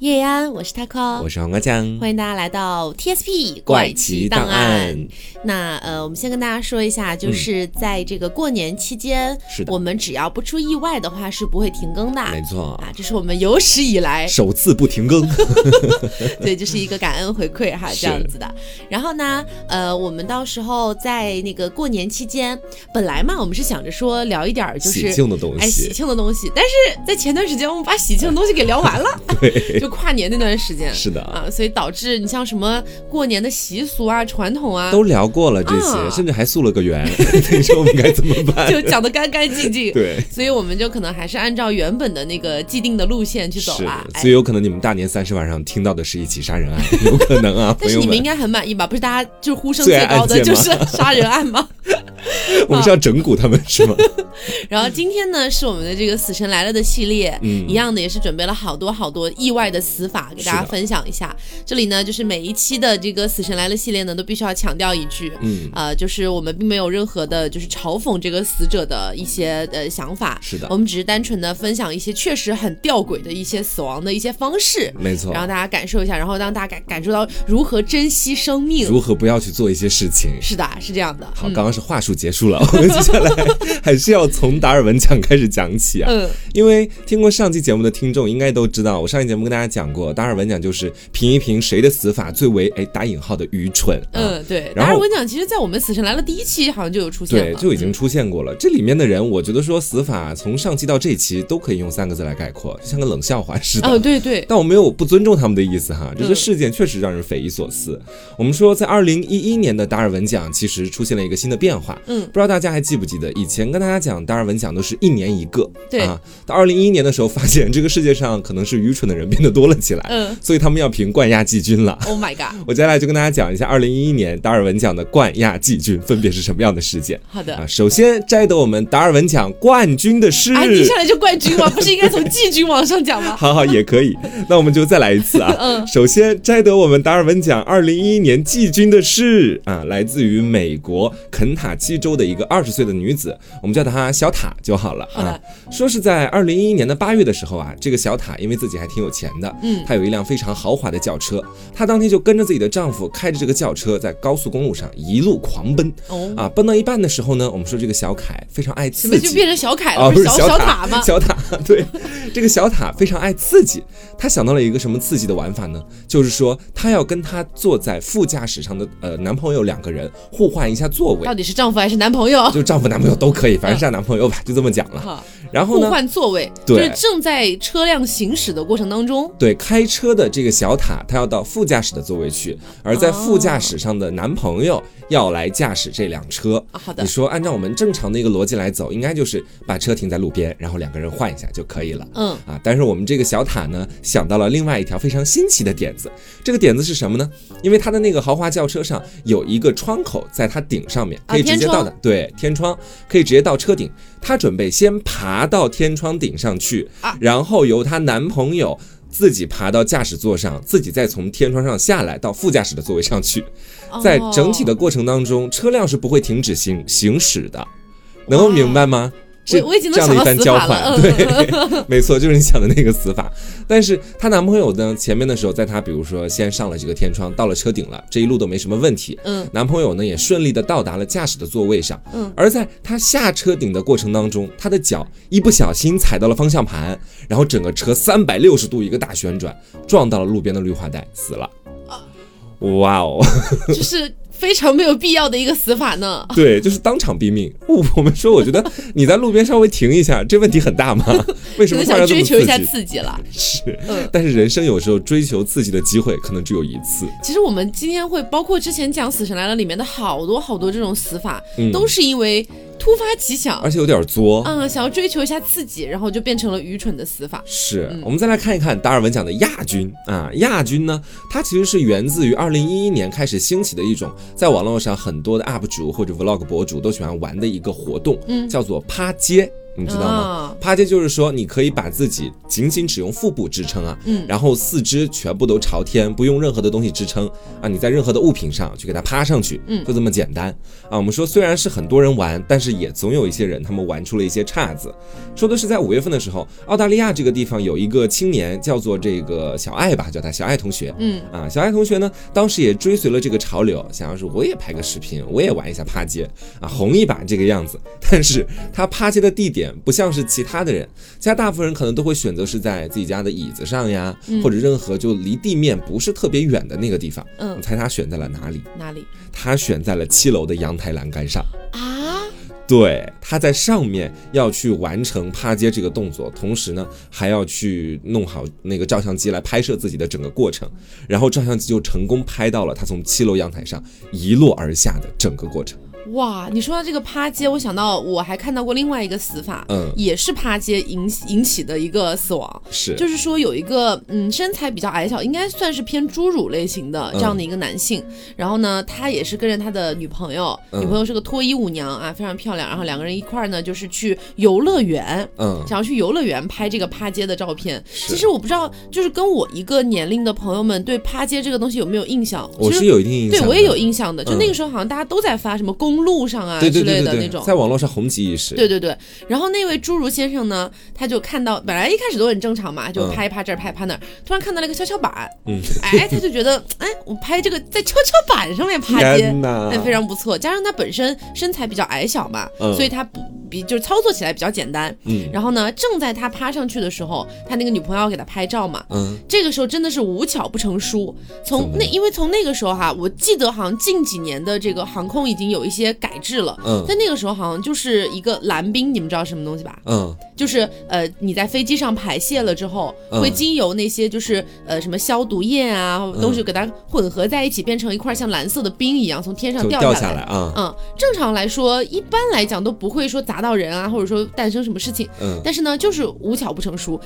叶安，我是 taco，我是黄瓜酱，欢迎大家来到 TSP 怪奇档案。那呃，我们先跟大家说一下，就是在这个过年期间，是的，我们只要不出意外的话，是不会停更的。没错啊，这是我们有史以来首次不停更。对，就是一个感恩回馈哈，这样子的。然后呢，呃，我们到时候在那个过年期间，本来嘛，我们是想着说聊一点就是喜庆的东西，哎，喜庆的东西。但是在前段时间，我们把喜庆的东西给聊完了。对。就跨年那段时间，是的啊，所以导致你像什么过年的习俗啊、传统啊，都聊过了这些，甚至还诉了个缘。你说我们该怎么办？就讲的干干净净。对，所以我们就可能还是按照原本的那个既定的路线去走了。所以有可能你们大年三十晚上听到的是一起杀人案，有可能啊。但是你们应该很满意吧？不是大家就是呼声最高的就是杀人案吗？我们是要整蛊他们是吗？然后今天呢，是我们的这个《死神来了》的系列，嗯，一样的也是准备了好多好多意外的死法给大家分享一下。这里呢，就是每一期的这个《死神来了》系列呢，都必须要强调一句，嗯，呃，就是我们并没有任何的，就是嘲讽这个死者的一些呃想法，是的，我们只是单纯的分享一些确实很吊诡的一些死亡的一些方式，没错，然后大家感受一下，然后让大家感感受到如何珍惜生命，如何不要去做一些事情。是的，是这样的。好，刚刚是话术结束了。我们接下来还是要从达尔文奖开始讲起啊，嗯，因为听过上期节目的听众应该都知道，我上期节目跟大家讲过，达尔文奖就是评一评谁的死法最为哎打引号的愚蠢。嗯，对。达尔文奖其实在我们《死神来了》第一期好像就有出现，对，就已经出现过了。这里面的人，我觉得说死法从上期到这期都可以用三个字来概括，就像个冷笑话似的。哦，对对。但我没有不尊重他们的意思哈，这些事件确实让人匪夷所思。我们说，在二零一一年的达尔文奖其实出现了一个新的变化，嗯，不知道大家还记不记得，以前跟大家讲达尔文奖都是一年一个，对啊，到二零一一年的时候，发现这个世界上可能是愚蠢的人变得多了起来，嗯，所以他们要评冠亚季军了。Oh my god！我接下来就跟大家讲一下二零一一年达尔文奖的冠亚季军分别是什么样的事件。好的啊，首先摘得我们达尔文奖冠军的是，啊，一上来就冠军吗？不是应该从季军往上讲吗？好好也可以，那我们就再来一次啊。嗯，首先摘得我们达尔文奖二零一一年季军的是啊，来自于美国肯塔基州的一个二十岁的女子，我们叫她小塔就好了啊。说是在二零一一年的八月的时候啊，这个小塔因为自己还挺有钱的，嗯，她有一辆非常豪华的轿车，她当天就跟着自己的丈夫开着这个轿车在高速公路上一路狂奔，哦啊，奔到一半的时候呢，我们说这个小凯非常爱刺激，就变成小凯了，不是小塔吗？小塔对，这个小塔非常爱刺激，她想到了一个什么刺激的玩法呢？就是说她要跟她坐在副驾驶上的呃男朋友两个人互换一下座位，到底是丈夫还是男朋友？就丈夫男朋友都可以，反正是男朋友吧，就这么讲了。然后呢？互换座位，对，就是正在车辆行驶的过程当中，对，开车的这个小塔，他要到副驾驶的座位去，而在副驾驶上的男朋友要来驾驶这辆车。好的，你说按照我们正常的一个逻辑来走，应该就是把车停在路边，然后两个人换一下就可以了。嗯啊，但是我们这个小塔呢，想到了另外一条非常新奇的点子。这个点子是什么呢？因为他的那个豪华轿车上有一个窗口，在它顶上面可以直接到的，对，天窗可以直接到车顶。他准备先爬到天窗顶上去，然后由她男朋友自己爬到驾驶座上，自己再从天窗上下来到副驾驶的座位上去。在整体的过程当中，车辆是不会停止行行驶的，能够明白吗？我我已经能想到死法了，对，没错，就是你想的那个死法。但是她男朋友呢，前面的时候，在她比如说先上了这个天窗，到了车顶了，这一路都没什么问题。嗯，男朋友呢也顺利的到达了驾驶的座位上。嗯，而在他下车顶的过程当中，他的脚一不小心踩到了方向盘，然后整个车三百六十度一个大旋转，撞到了路边的绿化带，死了。哇哦，就是。非常没有必要的一个死法呢。对，就是当场毙命。我我们说，我觉得你在路边稍微停一下，这问题很大吗？为什么想追求一下刺激了？是，但是人生有时候追求刺激的机会可能只有一次。其实我们今天会包括之前讲《死神来了》里面的好多好多这种死法，都是因为。突发奇想，而且有点作，嗯，想要追求一下刺激，然后就变成了愚蠢的死法。是我们再来看一看达尔文奖的亚军。啊，亚军呢，它其实是源自于二零一一年开始兴起的一种，在网络上很多的 UP 主或者 Vlog 博主都喜欢玩的一个活动，嗯，叫做趴街。你知道吗？趴街就是说，你可以把自己仅仅只用腹部支撑啊，嗯，然后四肢全部都朝天，不用任何的东西支撑啊，你在任何的物品上去给它趴上去，嗯，就这么简单啊。我们说虽然是很多人玩，但是也总有一些人他们玩出了一些岔子。说的是在五月份的时候，澳大利亚这个地方有一个青年叫做这个小爱吧，叫他小爱同学，嗯啊，小爱同学呢，当时也追随了这个潮流，想要说我也拍个视频，我也玩一下趴街啊，红一把这个样子。但是他趴街的地点不像是其他的人，其他大部分人可能都会选择是在自己家的椅子上呀，或者任何就离地面不是特别远的那个地方。嗯，你猜他选在了哪里？哪里？他选在了七楼的阳台栏杆上啊！对，他在上面要去完成趴街这个动作，同时呢还要去弄好那个照相机来拍摄自己的整个过程，然后照相机就成功拍到了他从七楼阳台上一落而下的整个过程。哇，你说到这个趴街，我想到我还看到过另外一个死法，嗯，也是趴街引引起的一个死亡，是，就是说有一个嗯身材比较矮小，应该算是偏侏儒类型的这样的一个男性，然后呢，他也是跟着他的女朋友，女朋友是个脱衣舞娘啊，非常漂亮，然后两个人一块儿呢就是去游乐园，嗯，想要去游乐园拍这个趴街的照片。其实我不知道，就是跟我一个年龄的朋友们对趴街这个东西有没有印象？我是有一定印象，对我也有印象的，就那个时候好像大家都在发什么公。公路上啊之类的那种，在网络上红极一时。对对对，然后那位侏儒先生呢，他就看到，本来一开始都很正常嘛，就拍一拍这儿，拍拍那儿，突然看到了一个跷跷板，嗯，哎，他就觉得，哎，我拍这个在跷跷板上面趴街，那非常不错。加上他本身身材比较矮小嘛，所以他不比就是操作起来比较简单。嗯，然后呢，正在他趴上去的时候，他那个女朋友要给他拍照嘛，嗯，这个时候真的是无巧不成书。从那因为从那个时候哈，我记得好像近几年的这个航空已经有一些。些改制了，嗯，在那个时候好像就是一个蓝冰，你们知道什么东西吧？嗯，就是呃，你在飞机上排泄了之后，会经由那些就是呃什么消毒液啊东西给它混合在一起，变成一块像蓝色的冰一样从天上掉下来啊。嗯，正常来说，一般来讲都不会说砸到人啊，或者说诞生什么事情。嗯，但是呢，就是无巧不成书，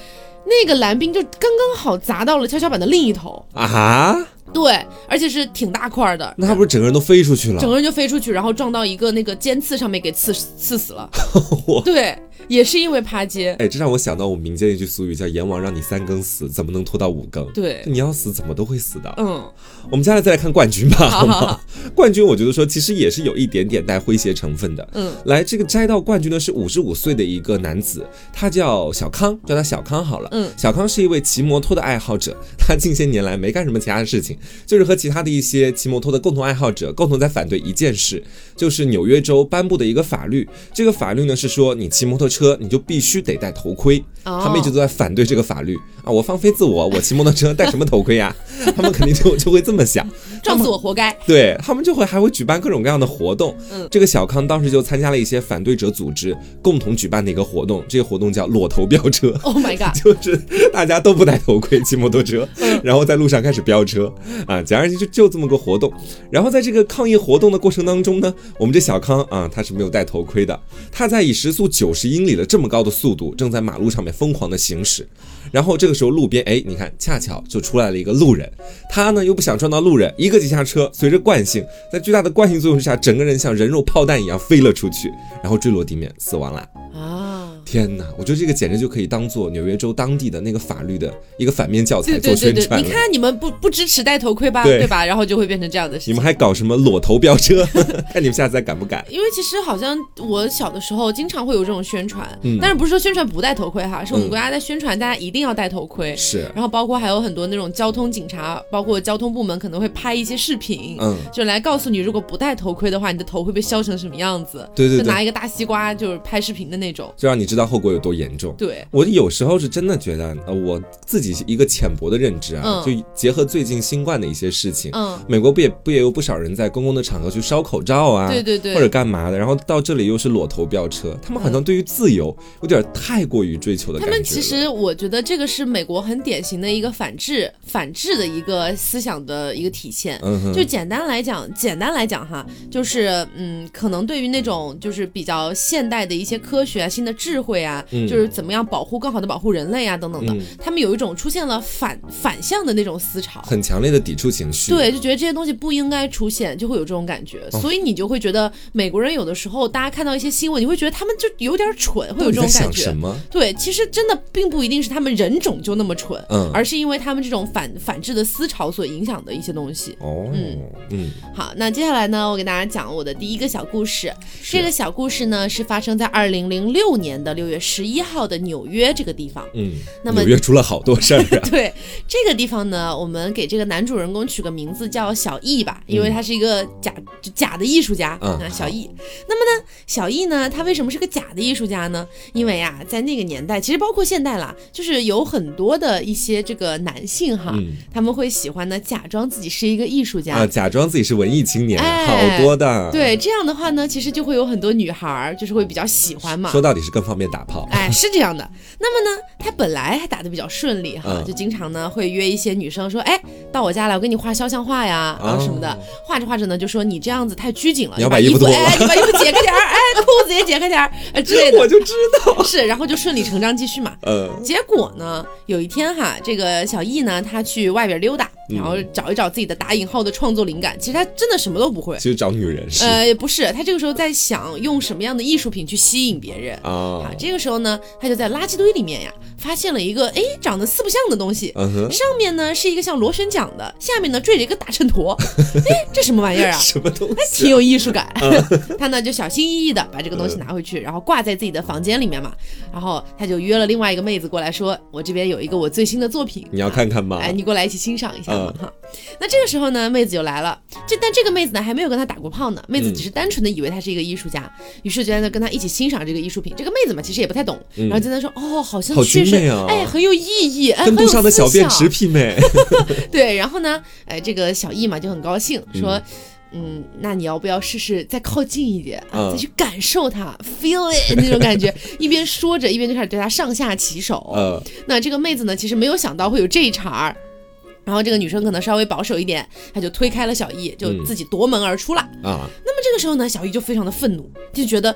那个蓝冰就刚刚好砸到了跷跷板的另一头啊。对，而且是挺大块的，那他不是整个人都飞出去了？整个人就飞出去，然后撞到一个那个尖刺上面，给刺刺死了。对。也是因为趴街，哎，这让我想到我们民间一句俗语，叫“阎王让你三更死，怎么能拖到五更？”对，你要死怎么都会死的。嗯，我们接下来再来看冠军吧。好好，冠军我觉得说其实也是有一点点带诙谐成分的。嗯，来，这个摘到冠军的是五十五岁的一个男子，他叫小康，叫他小康好了。嗯，小康是一位骑摩托的爱好者，他近些年来没干什么其他的事情，就是和其他的一些骑摩托的共同爱好者共同在反对一件事，就是纽约州颁布的一个法律。这个法律呢是说你骑摩托。车你就必须得戴头盔，他们一直都在反对这个法律啊！我放飞自我，我骑摩托车戴什么头盔呀？他们肯定就就会这么想，撞死我活该。对他们就会还会举办各种各样的活动。嗯，这个小康当时就参加了一些反对者组织共同举办的一个活动，这个活动叫裸头飙车。Oh my god！就是大家都不戴头盔骑摩托车，然后在路上开始飙车啊！简而言之就就这么个活动。然后在这个抗议活动的过程当中呢，我们这小康啊，他是没有戴头盔的，他在以时速九十英。里的这么高的速度，正在马路上面疯狂的行驶，然后这个时候路边，哎，你看，恰巧就出来了一个路人，他呢又不想撞到路人，一个急刹车，随着惯性，在巨大的惯性作用之下，整个人像人肉炮弹一样飞了出去，然后坠落地面死亡了。啊！天哪，我觉得这个简直就可以当做纽约州当地的那个法律的一个反面教材做宣传。你看，你们不不支持戴头盔吧？对吧？然后就会变成这样的事情。你们还搞什么裸头飙车？看你们下次还敢不敢？因为其实好像我小的时候经常会有这种宣传，但是不是说宣传不戴头盔哈？是我们国家在宣传大家一定要戴头盔。是。然后包括还有很多那种交通警察，包括交通部门可能会拍一些视频，嗯，就来告诉你，如果不戴头盔的话，你的头会被削成什么样子。对对。就拿一个大西瓜，就是拍视频的那种，就让你知道后果有多严重。对我有时候是真的觉得，呃，我自己一个浅薄的认知啊，就结合最近新冠的一些事情，嗯，美国不也不也有不少人在公共的场合去烧口罩啊，对对对，或者干嘛的，然后到这里又是裸头飙车，他们好像对于自由有点太过于追求的感觉。他们其实我觉得这个是美国很典型的一个反制反制的一个思想的一个体现。嗯，就简单来讲，简单来讲哈，就是嗯，可能对于那种就是比较现代的一些科学啊、新的智慧啊，就是怎么样保护更好的保护人类啊等等的，他们有一种出现了反反向的那种思潮，很强烈的抵触情绪。对，就觉得这些东西不应该出现，就会有这种感觉。所以你就会觉得美国人有的时候，大家看到一些新闻，你会觉得他们就有点蠢，会有这种感觉。什么？对，其实真的并不一定是他们人种就那么蠢，嗯，而是因为他们这种反反制的思潮所影响的一些东西。哦，嗯嗯。好，那接下来呢，我给大家讲我的第一个小故事。这个小故事呢，是发生在二零零六年的六月十一号的纽约这个地方。嗯，那么纽约出了好多事儿。对，这个地方呢，我们给这个男主人公取个名字叫小易吧，因为他是一个假假的艺术家啊，小易。那么呢，小易呢，他为什么是个假的艺术家呢？因为啊，在那个年代，其实包括现代啦，就是有很多的一些这个男性哈，他们会喜欢呢假装自己是一个艺术家啊，假装自己是文艺青年，好多的。对，这样的话呢，其实就会有很多女孩儿就是会比较喜欢嘛。说到底是更方便打炮。哎，是这样的。那么呢，他本来还打的比较顺利哈，就经常呢会约一些女生说，哎，到我家来，我给你画肖像画呀，然后什么的。画着画着呢，就说你这样子太拘谨了，你要把衣服哎，你把衣服解开点儿，哎，裤子也解开点儿，哎之类的。我就知道。是，然后就顺理成章继续嘛。嗯。结果呢，有一天哈，这个小易呢，他去外边溜达，然后找一找自己的打引号的创作灵感。其实他真的什么都不会，其实找女人是。呃，不是，他这个时候在想用什么样的艺术品去吸引别人啊。这个时候呢，他就在垃圾堆里面呀，发现了一个哎长得四不像的东西。上面呢是一个像螺旋桨的，下面呢坠着一个大秤砣。哎，这什么玩意儿啊？什么东西？挺有艺术感。他呢就小心翼翼的把这个东西拿回去，然后挂在自己的房间里面嘛。然后他就约了另外一个妹子过来说：“我这边有一个我最新的作品，你要看看吗？哎，你过来一起欣赏一下嘛哈。那这个时候呢，妹子就来了。这但这个妹子呢还没有跟他打过炮呢，妹子只是单纯的以为他是一个艺术家，于是就在那跟他一起欣赏这个艺术品。这个妹子嘛其实也不太懂，然后就在那说：哦，好像确实，哎，很有意义，跟路上的小便池媲美。对，然后呢，哎，这个小易嘛就很高兴说。嗯，那你要不要试试再靠近一点啊？再去感受它，feel it 那种感觉。一边说着，一边就开始对他上下其手。嗯，那这个妹子呢，其实没有想到会有这一茬儿。然后这个女生可能稍微保守一点，她就推开了小易，就自己夺门而出了。啊，那么这个时候呢，小易就非常的愤怒，就觉得。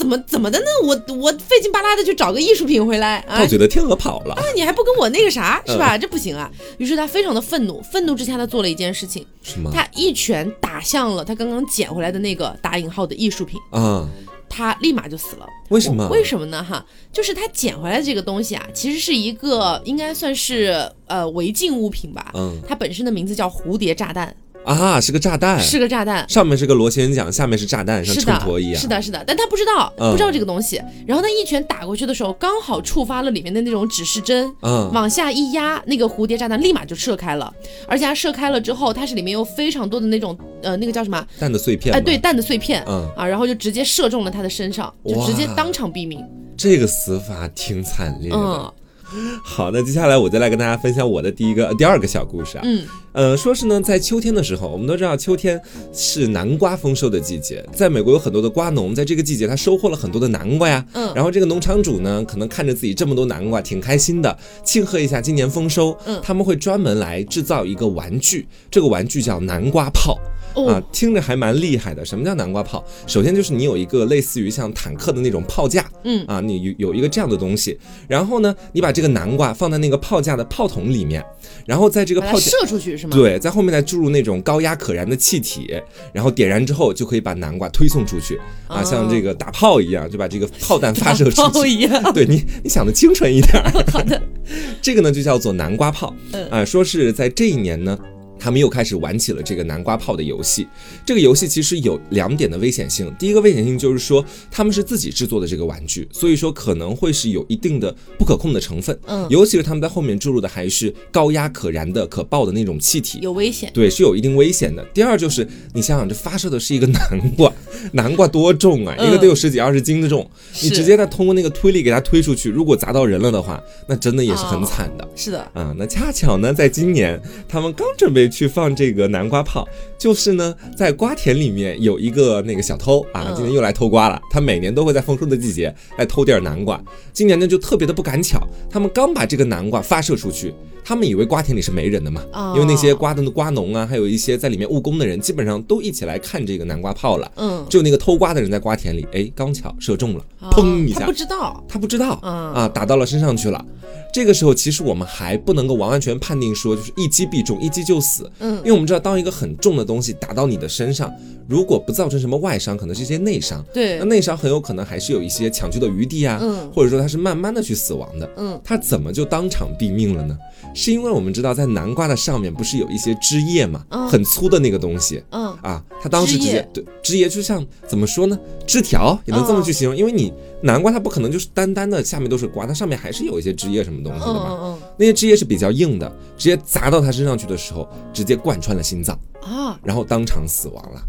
怎么怎么的呢？我我费劲巴拉的去找个艺术品回来啊！我觉得天鹅跑了啊！你还不跟我那个啥是吧？这不行啊！于是他非常的愤怒，愤怒之下他做了一件事情，什么？他一拳打向了他刚刚捡回来的那个打引号的艺术品啊！他立马就死了。为什么？为什么呢？哈，就是他捡回来的这个东西啊，其实是一个应该算是呃违禁物品吧。嗯，它本身的名字叫蝴蝶炸弹。啊，是个炸弹，是个炸弹，上面是个螺旋桨，下面是炸弹，像秤砣一样。是的，是的，但他不知道，不知道这个东西。然后他一拳打过去的时候，刚好触发了里面的那种指示针，嗯，往下一压，那个蝴蝶炸弹立马就射开了。而且它射开了之后，它是里面有非常多的那种，呃，那个叫什么？弹的碎片。哎，对，弹的碎片，嗯啊，然后就直接射中了他的身上，就直接当场毙命。这个死法挺惨烈的。好，那接下来我再来跟大家分享我的第一个、第二个小故事啊。嗯，呃，说是呢，在秋天的时候，我们都知道秋天是南瓜丰收的季节，在美国有很多的瓜农，在这个季节他收获了很多的南瓜呀。嗯，然后这个农场主呢，可能看着自己这么多南瓜，挺开心的，庆贺一下今年丰收。嗯，他们会专门来制造一个玩具，这个玩具叫南瓜炮。啊，听着还蛮厉害的。什么叫南瓜炮？首先就是你有一个类似于像坦克的那种炮架，嗯啊，你有有一个这样的东西，然后呢，你把这个南瓜放在那个炮架的炮筒里面，然后在这个炮射出去是吗？对，在后面再注入那种高压可燃的气体，然后点燃之后就可以把南瓜推送出去啊，像这个打炮一样，就把这个炮弹发射出去一样。对你，你想的清纯一点。好的，这个呢就叫做南瓜炮，啊，说是在这一年呢。他们又开始玩起了这个南瓜炮的游戏。这个游戏其实有两点的危险性。第一个危险性就是说，他们是自己制作的这个玩具，所以说可能会是有一定的不可控的成分。嗯，尤其是他们在后面注入的还是高压可燃的、可爆的那种气体，有危险。对，是有一定危险的。第二就是，你想想，这发射的是一个南瓜，南瓜多重啊？一个得有十几二十斤的重，你直接再通过那个推力给它推出去，如果砸到人了的话，那真的也是很惨的。是的，啊，那恰巧呢，在今年他们刚准备。去放这个南瓜炮，就是呢，在瓜田里面有一个那个小偷啊，今天又来偷瓜了。他每年都会在丰收的季节来偷点南瓜，今年呢就特别的不赶巧，他们刚把这个南瓜发射出去，他们以为瓜田里是没人的嘛，因为那些瓜的瓜农啊，还有一些在里面务工的人，基本上都一起来看这个南瓜炮了。嗯，只有那个偷瓜的人在瓜田里，哎，刚巧射中了，砰一下，他不知道，他不知道，啊，打到了身上去了。这个时候，其实我们还不能够完完全判定说就是一击必中，一击就死。嗯，因为我们知道，当一个很重的东西打到你的身上，如果不造成什么外伤，可能是一些内伤。对，那内伤很有可能还是有一些抢救的余地啊。嗯，或者说他是慢慢的去死亡的。嗯，他怎么就当场毙命了呢？是因为我们知道，在南瓜的上面不是有一些枝叶嘛？嗯，很粗的那个东西。嗯，啊，它当时直接对枝叶就像怎么说呢？枝条也能这么去形容，因为你南瓜它不可能就是单单的下面都是瓜，它上面还是有一些枝叶什么。东西的嘛，嗯那些枝叶是比较硬的，直接砸到他身上去的时候，直接贯穿了心脏啊，然后当场死亡了，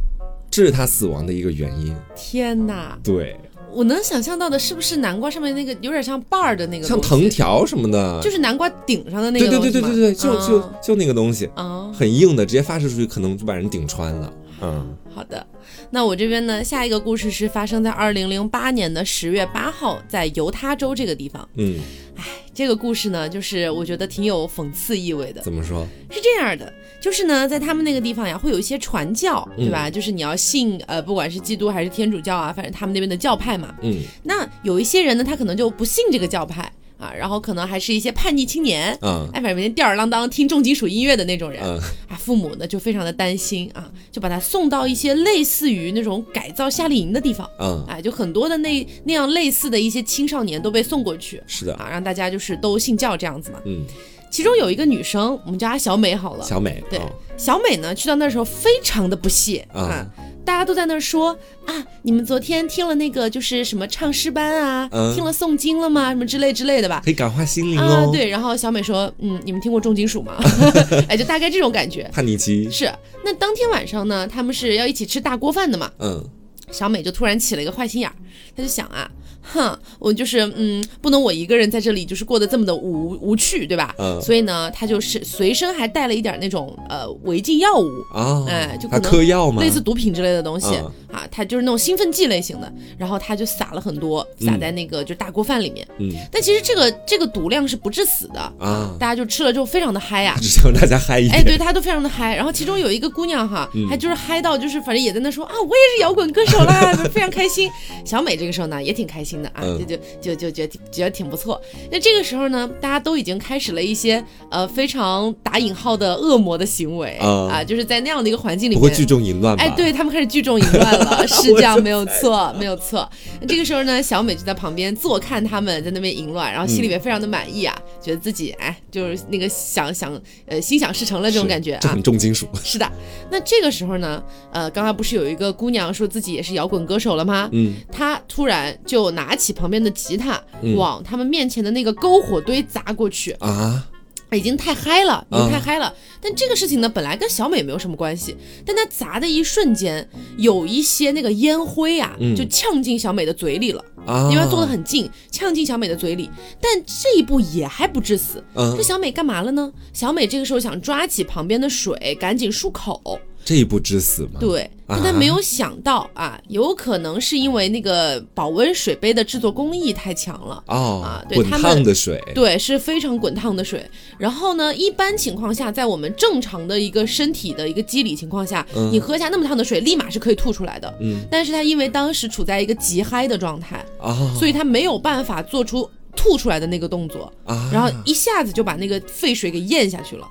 这是他死亡的一个原因。天哪！对，我能想象到的是不是南瓜上面那个有点像瓣儿的那个，像藤条什么的，就是南瓜顶上的那个。对对对对对对，就就就那个东西啊，很硬的，直接发射出去可能就把人顶穿了。嗯，好的。那我这边呢，下一个故事是发生在二零零八年的十月八号，在犹他州这个地方。嗯，哎，这个故事呢，就是我觉得挺有讽刺意味的。怎么说？是这样的，就是呢，在他们那个地方呀，会有一些传教，对吧？就是你要信呃，不管是基督还是天主教啊，反正他们那边的教派嘛。嗯，那有一些人呢，他可能就不信这个教派。啊，然后可能还是一些叛逆青年，嗯，哎，反正吊儿郎当听重金属音乐的那种人，啊，父母呢就非常的担心啊，就把他送到一些类似于那种改造夏令营的地方，嗯，哎，就很多的那那样类似的一些青少年都被送过去，是的，啊，让大家就是都信教这样子嘛，嗯，其中有一个女生，我们叫她小美好了，小美，对，小美呢去到那时候非常的不屑啊。大家都在那儿说啊，你们昨天听了那个就是什么唱诗班啊，听了诵经了吗？什么之类之类的吧，可以感化心灵哦。对，然后小美说，嗯，你们听过重金属吗？哎，就大概这种感觉。叛逆期是。那当天晚上呢，他们是要一起吃大锅饭的嘛？嗯。小美就突然起了一个坏心眼儿，她就想啊。哼，我就是嗯，不能我一个人在这里，就是过得这么的无无趣，对吧？嗯。所以呢，他就是随身还带了一点那种呃违禁药物啊，哎，就可能嗑药类似毒品之类的东西啊，他就是那种兴奋剂类型的，然后他就撒了很多，撒在那个就大锅饭里面。嗯。但其实这个这个毒量是不致死的啊，大家就吃了之后非常的嗨呀，只想让大家嗨一点。哎，对，大家都非常的嗨。然后其中有一个姑娘哈，还就是嗨到就是反正也在那说啊，我也是摇滚歌手啦，非常开心。小美这个时候呢也挺开心的啊，就就。就就觉得觉得挺不错。那这个时候呢，大家都已经开始了一些呃非常打引号的恶魔的行为啊，就是在那样的一个环境里面，不会聚众淫乱哎，对他们开始聚众淫乱了，是这样，没有错，没有错。那这个时候呢，小美就在旁边坐看他们在那边淫乱，然后心里面非常的满意啊，觉得自己哎就是那个想想呃心想事成了这种感觉啊，很重金属。是的。那这个时候呢，呃，刚刚不是有一个姑娘说自己也是摇滚歌手了吗？嗯，她突然就拿起旁边的。吉他往他们面前的那个篝火堆砸过去啊！已经太嗨了，已经太嗨了。但这个事情呢，本来跟小美没有什么关系。但他砸的一瞬间，有一些那个烟灰啊，就呛进小美的嘴里了啊！因为坐得很近，呛进小美的嘴里。但这一步也还不致死。这小美干嘛了呢？小美这个时候想抓起旁边的水，赶紧漱口。这一步致死吗？对，但他没有想到啊，有可能是因为那个保温水杯的制作工艺太强了哦啊，滚烫的水，对，是非常滚烫的水。然后呢，一般情况下，在我们正常的一个身体的一个机理情况下，你喝下那么烫的水，立马是可以吐出来的。嗯，但是他因为当时处在一个极嗨的状态啊，所以他没有办法做出。吐出来的那个动作，然后一下子就把那个废水给咽下去了，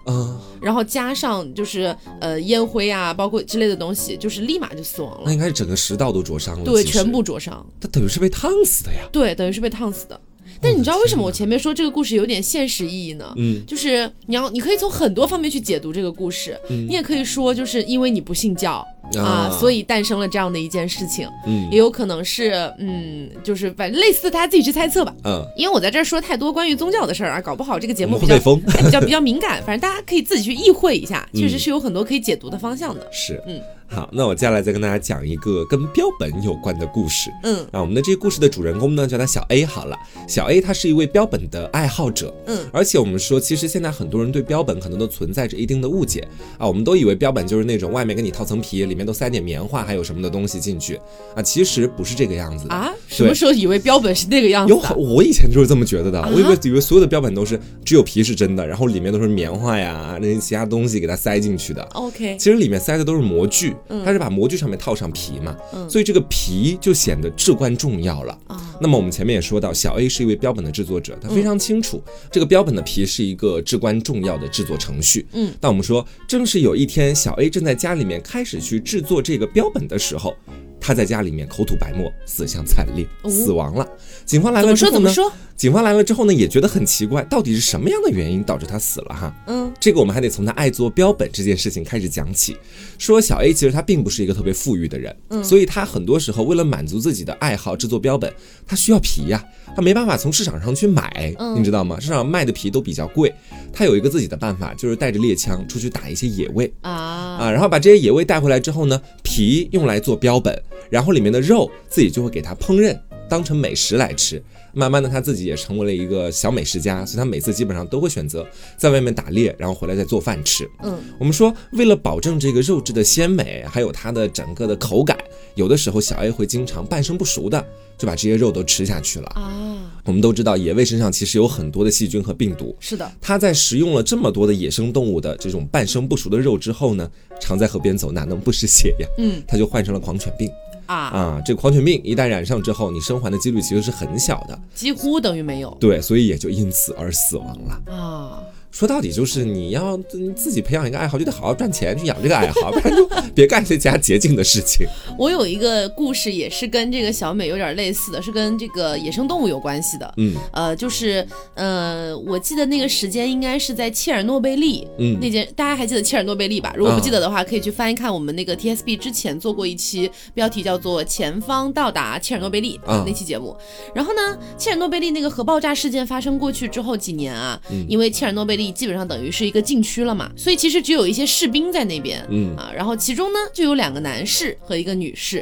然后加上就是呃烟灰啊，包括之类的东西，就是立马就死亡了。那应该是整个食道都灼伤了，对，全部灼伤。他等于是被烫死的呀？对，等于是被烫死的。但你知道为什么我前面说这个故事有点现实意义呢？嗯，就是你要你可以从很多方面去解读这个故事，你也可以说就是因为你不信教。啊，所以诞生了这样的一件事情，嗯，也有可能是，嗯，就是反正类似，大家自己去猜测吧，嗯，因为我在这儿说太多关于宗教的事儿啊，搞不好这个节目比较比较 比较敏感，反正大家可以自己去意会一下，确实是有很多可以解读的方向的，是，嗯。好，那我接下来再跟大家讲一个跟标本有关的故事。嗯，啊我们的这个故事的主人公呢，叫他小 A 好了。小 A 他是一位标本的爱好者。嗯，而且我们说，其实现在很多人对标本可能都存在着一定的误解。啊。我们都以为标本就是那种外面给你套层皮，里面面都塞点棉花还有什么的东西进去。啊，其实不是这个样子的。啊。什么时候以为标本是那个样子？有很，我以前就是这么觉得的，我以为以为所有的标本都是只有皮是真的，然后里面都是棉花呀那些其他东西给它塞进去的。OK，其实里面塞的都是模具，它是把模具上面套上皮嘛，所以这个皮就显得至关重要了。那么我们前面也说到，小 A 是一位标本的制作者，他非常清楚这个标本的皮是一个至关重要的制作程序。嗯，但我们说，正是有一天小 A 正在家里面开始去制作这个标本的时候。他在家里面口吐白沫，死相惨烈，死亡了。警方来了之后呢？警方来了之后呢，也觉得很奇怪，到底是什么样的原因导致他死了？哈，嗯，这个我们还得从他爱做标本这件事情开始讲起。说小 A 其实他并不是一个特别富裕的人，嗯，所以他很多时候为了满足自己的爱好制作标本，他需要皮呀，他没办法从市场上去买，你知道吗？市场卖的皮都比较贵。他有一个自己的办法，就是带着猎枪出去打一些野味啊啊，然后把这些野味带回来之后呢，皮用来做标本。然后里面的肉自己就会给它烹饪，当成美食来吃。慢慢的，他自己也成为了一个小美食家，所以他每次基本上都会选择在外面打猎，然后回来再做饭吃。嗯，我们说为了保证这个肉质的鲜美，还有它的整个的口感，有的时候小 A 会经常半生不熟的就把这些肉都吃下去了啊。我们都知道野味身上其实有很多的细菌和病毒。是的，他在食用了这么多的野生动物的这种半生不熟的肉之后呢，常在河边走，哪能不湿鞋呀？嗯，他就患上了狂犬病。啊啊！这狂犬病一旦染上之后，你生还的几率其实是很小的，几乎等于没有。对，所以也就因此而死亡了啊。说到底就是你要自己培养一个爱好，就得好好赚钱去养这个爱好，不然就别干这些加捷径的事情。我有一个故事，也是跟这个小美有点类似的，是跟这个野生动物有关系的。嗯，呃，就是呃，我记得那个时间应该是在切尔诺贝利，嗯，那件大家还记得切尔诺贝利吧？如果不记得的话，可以去翻一看我们那个 TSB 之前做过一期，标题叫做《前方到达切尔诺贝利》那期节目。然后呢，切尔诺贝利那个核爆炸事件发生过去之后几年啊，因为切尔诺贝利。基本上等于是一个禁区了嘛，所以其实只有一些士兵在那边，嗯啊，然后其中呢就有两个男士和一个女士，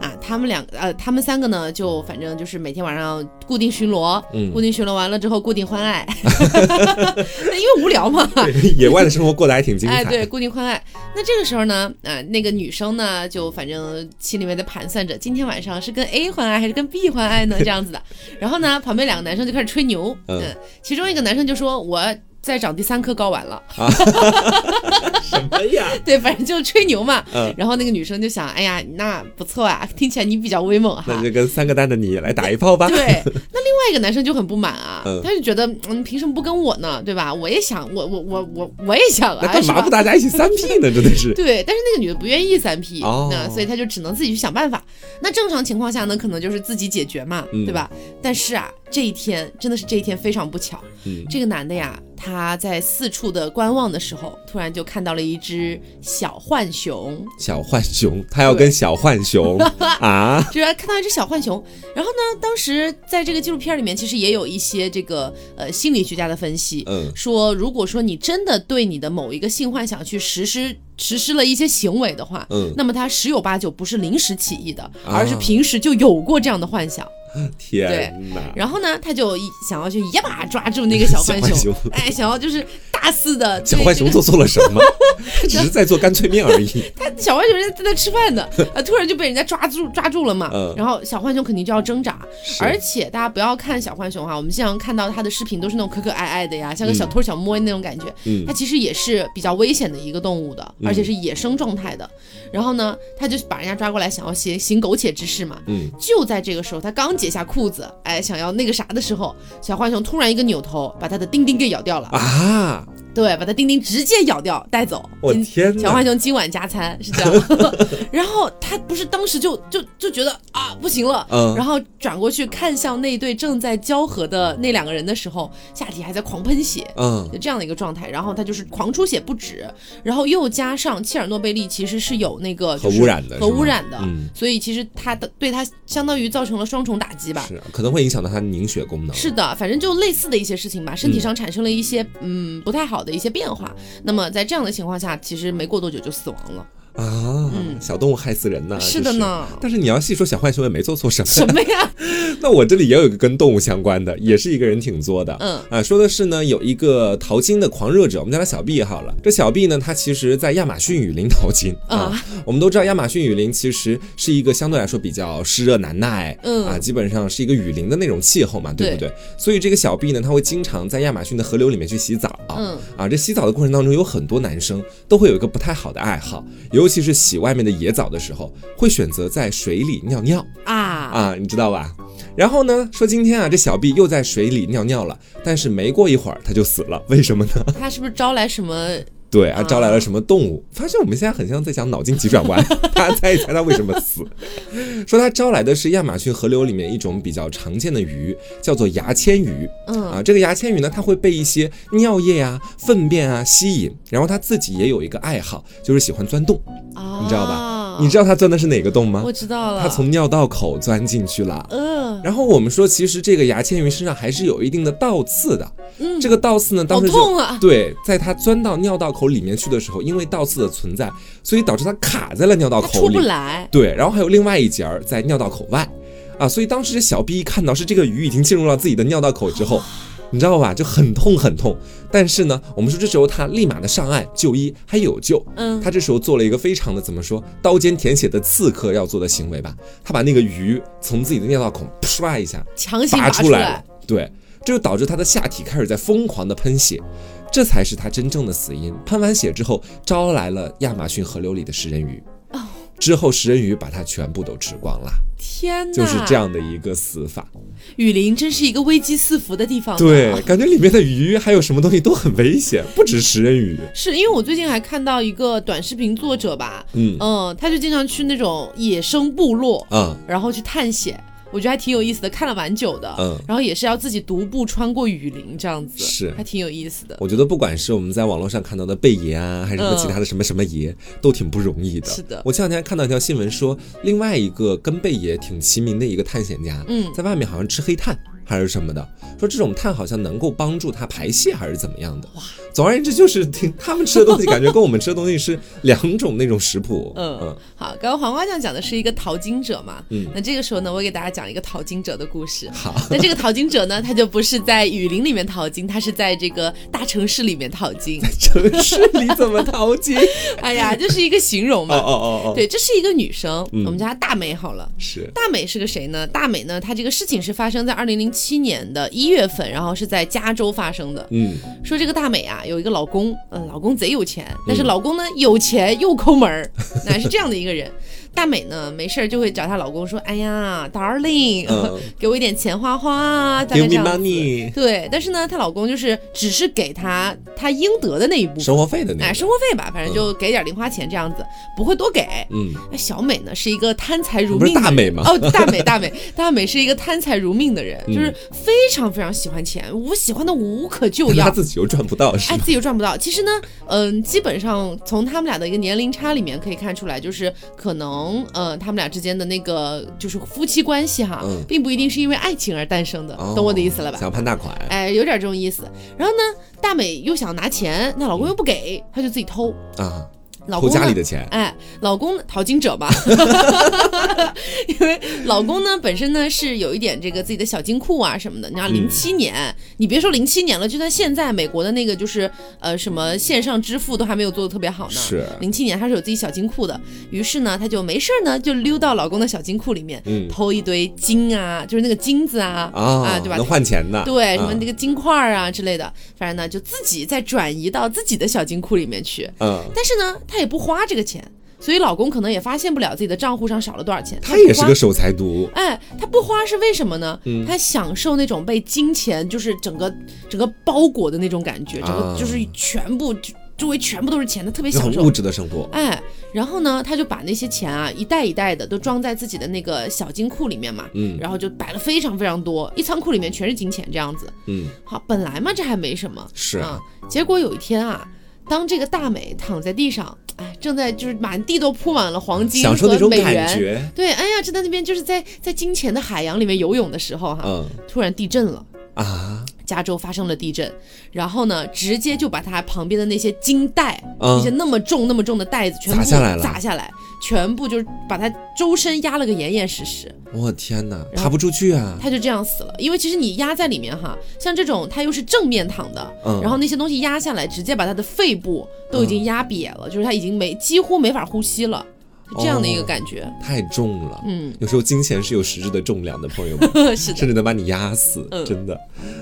啊，他们两呃，他们三个呢就反正就是每天晚上固定巡逻，嗯，固定巡逻完了之后固定欢爱，因为无聊嘛，野外的生活过得还挺精彩，哎，对，固定欢爱。那这个时候呢，啊，那个女生呢就反正心里面在盘算着，今天晚上是跟 A 欢爱还是跟 B 欢爱呢？这样子的。然后呢，旁边两个男生就开始吹牛，嗯，其中一个男生就说我。再长第三颗睾丸了，什么呀？对，反正就是吹牛嘛。嗯，然后那个女生就想，哎呀，那不错啊，听起来你比较威猛哈。那就跟三个蛋的你来打一炮吧。对，那另外一个男生就很不满啊，他就觉得，嗯，凭什么不跟我呢？对吧？我也想，我我我我我也想啊。干嘛不大家一起三 P 呢？真的是。对，但是那个女的不愿意三 P，那所以他就只能自己去想办法。那正常情况下呢，可能就是自己解决嘛，对吧？但是啊。这一天真的是这一天非常不巧，这个男的呀，他在四处的观望的时候，突然就看到了一只小浣熊。小浣熊，他要跟小浣熊 啊？居然看到一只小浣熊。然后呢，当时在这个纪录片里面，其实也有一些这个呃心理学家的分析，嗯，说如果说你真的对你的某一个性幻想去实施实施了一些行为的话，嗯，那么他十有八九不是临时起意的，而是平时就有过这样的幻想。天哪！然后呢，他就想要去一把抓住那个小浣熊，哎，想要就是大肆的。小浣熊做错了什么？只是在做干脆面而已。他小浣熊在在那吃饭呢，啊，突然就被人家抓住抓住了嘛。然后小浣熊肯定就要挣扎，而且大家不要看小浣熊哈，我们经常看到它的视频都是那种可可爱爱的呀，像个小偷小摸那种感觉。嗯，它其实也是比较危险的一个动物的，而且是野生状态的。然后呢，他就把人家抓过来，想要行行苟且之事嘛。嗯，就在这个时候，他刚。解下裤子，哎，想要那个啥的时候，小浣熊突然一个扭头，把他的丁丁给咬掉了啊！对，把他丁丁直接咬掉带走。我天小浣熊今晚加餐是这样。然后他不是当时就就就觉得啊不行了，嗯，然后转过去看向那对正在交合的那两个人的时候，下体还在狂喷血，嗯，就这样的一个状态。然后他就是狂出血不止，然后又加上切尔诺贝利其实是有那个核污染的，核污染的，所以其实他的对他相当于造成了双重打击吧，是可能会影响到他凝血功能。是的，反正就类似的一些事情吧，身体上产生了一些嗯不太好的一些变化。那么在这样的情况下，其实没过多久就死亡了。啊，嗯，小动物害死人呢。是的呢。但是你要细说，小浣熊也没做错什么。什么呀？那我这里也有一个跟动物相关的，也是一个人挺作的。嗯啊，说的是呢，有一个淘金的狂热者，我们叫他小 B 好了。这小 B 呢，他其实在亚马逊雨林淘金啊。我们都知道亚马逊雨林其实是一个相对来说比较湿热难耐，嗯啊，基本上是一个雨林的那种气候嘛，对不对？所以这个小 B 呢，他会经常在亚马逊的河流里面去洗澡。嗯啊，这洗澡的过程当中，有很多男生都会有一个不太好的爱好，尤其是洗外面的野澡的时候，会选择在水里尿尿啊啊，你知道吧？然后呢，说今天啊，这小 B 又在水里尿尿了，但是没过一会儿他就死了，为什么呢？他是不是招来什么？对啊，招来了什么动物？发现我们现在很像在讲脑筋急转弯。大家猜一猜他为什么死？说他招来的是亚马逊河流里面一种比较常见的鱼，叫做牙签鱼。嗯啊，这个牙签鱼呢，它会被一些尿液啊、粪便啊吸引，然后它自己也有一个爱好，就是喜欢钻洞，你知道吧？你知道他钻的是哪个洞吗？我知道了，他从尿道口钻进去了。嗯，然后我们说，其实这个牙签鱼身上还是有一定的倒刺的。嗯，这个倒刺呢，当时痛啊。对，在它钻到尿道口里面去的时候，因为倒刺的存在，所以导致它卡在了尿道口里，出不来。对，然后还有另外一节儿在尿道口外，啊，所以当时这小 B 看到是这个鱼已经进入了自己的尿道口之后。你知道吧？就很痛很痛，但是呢，我们说这时候他立马的上岸就医，还有救。嗯，他这时候做了一个非常的怎么说，刀尖舔血的刺客要做的行为吧？他把那个鱼从自己的尿道孔唰一下强行拔出来了，对，这就导致他的下体开始在疯狂的喷血，这才是他真正的死因。喷完血之后，招来了亚马逊河流里的食人鱼。之后食人鱼把它全部都吃光了，天哪，就是这样的一个死法。雨林真是一个危机四伏的地方，对，感觉里面的鱼还有什么东西都很危险，不止食人鱼。是因为我最近还看到一个短视频作者吧，嗯嗯，他就经常去那种野生部落，嗯，然后去探险。我觉得还挺有意思的，看了蛮久的，嗯，然后也是要自己独步穿过雨林这样子，是还挺有意思的。我觉得不管是我们在网络上看到的贝爷啊，还是什么其他的什么什么爷，都挺不容易的。是的，我前两天看到一条新闻说，另外一个跟贝爷挺齐名的一个探险家，嗯，在外面好像吃黑炭。还是什么的，说这种碳好像能够帮助它排泄，还是怎么样的？哇，总而言之就是听他们吃的东西，感觉跟我们吃的东西是两种那种食谱。嗯嗯，好，刚刚黄瓜酱讲的是一个淘金者嘛，嗯，那这个时候呢，我给大家讲一个淘金者的故事。好，那这个淘金者呢，他就不是在雨林里面淘金，他是在这个大城市里面淘金。城市里怎么淘金？哎呀，就是一个形容嘛。哦哦哦哦，对，这是一个女生，我们叫她大美好了。是，大美是个谁呢？大美呢，她这个事情是发生在二零零。七年的一月份，然后是在加州发生的。嗯，说这个大美啊，有一个老公，嗯，老公贼有钱，但是老公呢有钱又抠门儿，那是这样的一个人。大美呢，没事儿就会找她老公说：“哎呀，darling，给我一点钱花花啊。” Give me money。对，但是呢，她老公就是只是给她她应得的那一部分生活费的那，哎，生活费吧，反正就给点零花钱这样子，不会多给。嗯，那小美呢是一个贪财如命，大美吗？哦，大美大美大美是一个贪财如命的人，就是非常非常喜欢钱，我喜欢的无可救药。他自己又赚不到，哎，自己又赚不到。其实呢，嗯，基本上从他们俩的一个年龄差里面可以看出来，就是可能。从呃，他们俩之间的那个就是夫妻关系哈，并不一定是因为爱情而诞生的，懂我的意思了吧？想攀大款，哎，有点这种意思。然后呢，大美又想拿钱，那老公又不给，她就自己偷啊。偷家里的钱，哎，老公淘金者吧，因为老公呢本身呢是有一点这个自己的小金库啊什么的。你看零七年，你别说零七年了，就算现在美国的那个就是呃什么线上支付都还没有做的特别好呢。是零七年他是有自己小金库的，于是呢他就没事儿呢就溜到老公的小金库里面，偷一堆金啊，就是那个金子啊啊对吧？能换钱的，对什么那个金块啊之类的，反正呢就自己再转移到自己的小金库里面去。嗯，但是呢。她也不花这个钱，所以老公可能也发现不了自己的账户上少了多少钱。他也是个守财奴，哎，他不花是为什么呢？嗯，她享受那种被金钱就是整个整个包裹的那种感觉，整个就是全部周围全部都是钱，他特别享受物质的生活。哎，然后呢，他就把那些钱啊一袋一袋的都装在自己的那个小金库里面嘛，嗯，然后就摆了非常非常多，一仓库里面全是金钱这样子。嗯，好，本来嘛这还没什么，是啊，结果有一天啊。当这个大美躺在地上，哎，正在就是满地都铺满了黄金和美元，对，哎呀，正在那边就是在在金钱的海洋里面游泳的时候，哈，嗯，突然地震了啊，加州发生了地震，然后呢，直接就把他旁边的那些金袋，那些那么重那么重的袋子全部砸下来了，砸下来，全部就是把他周身压了个严严实实。我天哪，爬不出去啊！他就这样死了，因为其实你压在里面哈，像这种他又是正面躺的，然后那些东西压下来，直接把他的肺部都已经压瘪了，就是他已经没几乎没法呼吸了。这样的一个感觉。太重了，嗯，有时候金钱是有实质的重量的，朋友们，甚至能把你压死，真的。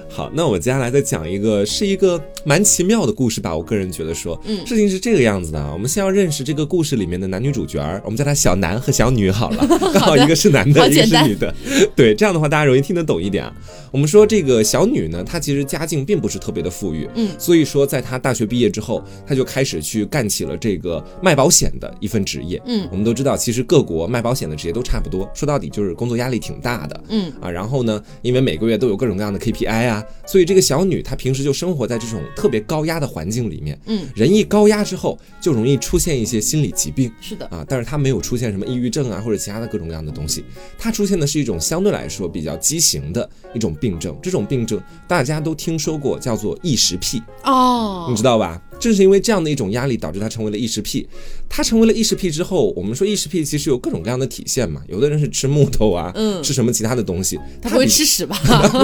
好，那我接下来再讲一个，是一个蛮奇妙的故事吧。我个人觉得说，嗯，事情是这个样子的。我们先要认识这个故事里面的男女主角，我们叫他小男和小女好了，刚好一个是男的，一个是女的，对，这样的话大家容易听得懂一点啊。我们说这个小女呢，她其实家境并不是特别的富裕，嗯，所以说在她大学毕业之后，她就开始去干起了这个卖保险的一份职业，嗯。我们都知道，其实各国卖保险的职业都差不多，说到底就是工作压力挺大的，嗯。啊，然后呢，因为每个月都有各种各样的 KPI 啊，所以这个小女她平时就生活在这种特别高压的环境里面，嗯，人一高压之后就容易出现一些心理疾病，是的。啊，但是她没有出现什么抑郁症啊或者其他的各种各样的东西，她出现的是一种相对来说比较畸形的一种病症，这种病症大家都听说过，叫做异食癖。哦，你知道吧？正是因为这样的一种压力，导致他成为了异食癖。他成为了异食癖之后，我们说异食癖其实有各种各样的体现嘛。有的人是吃木头啊，嗯，吃什么其他的东西。他不会吃屎吧？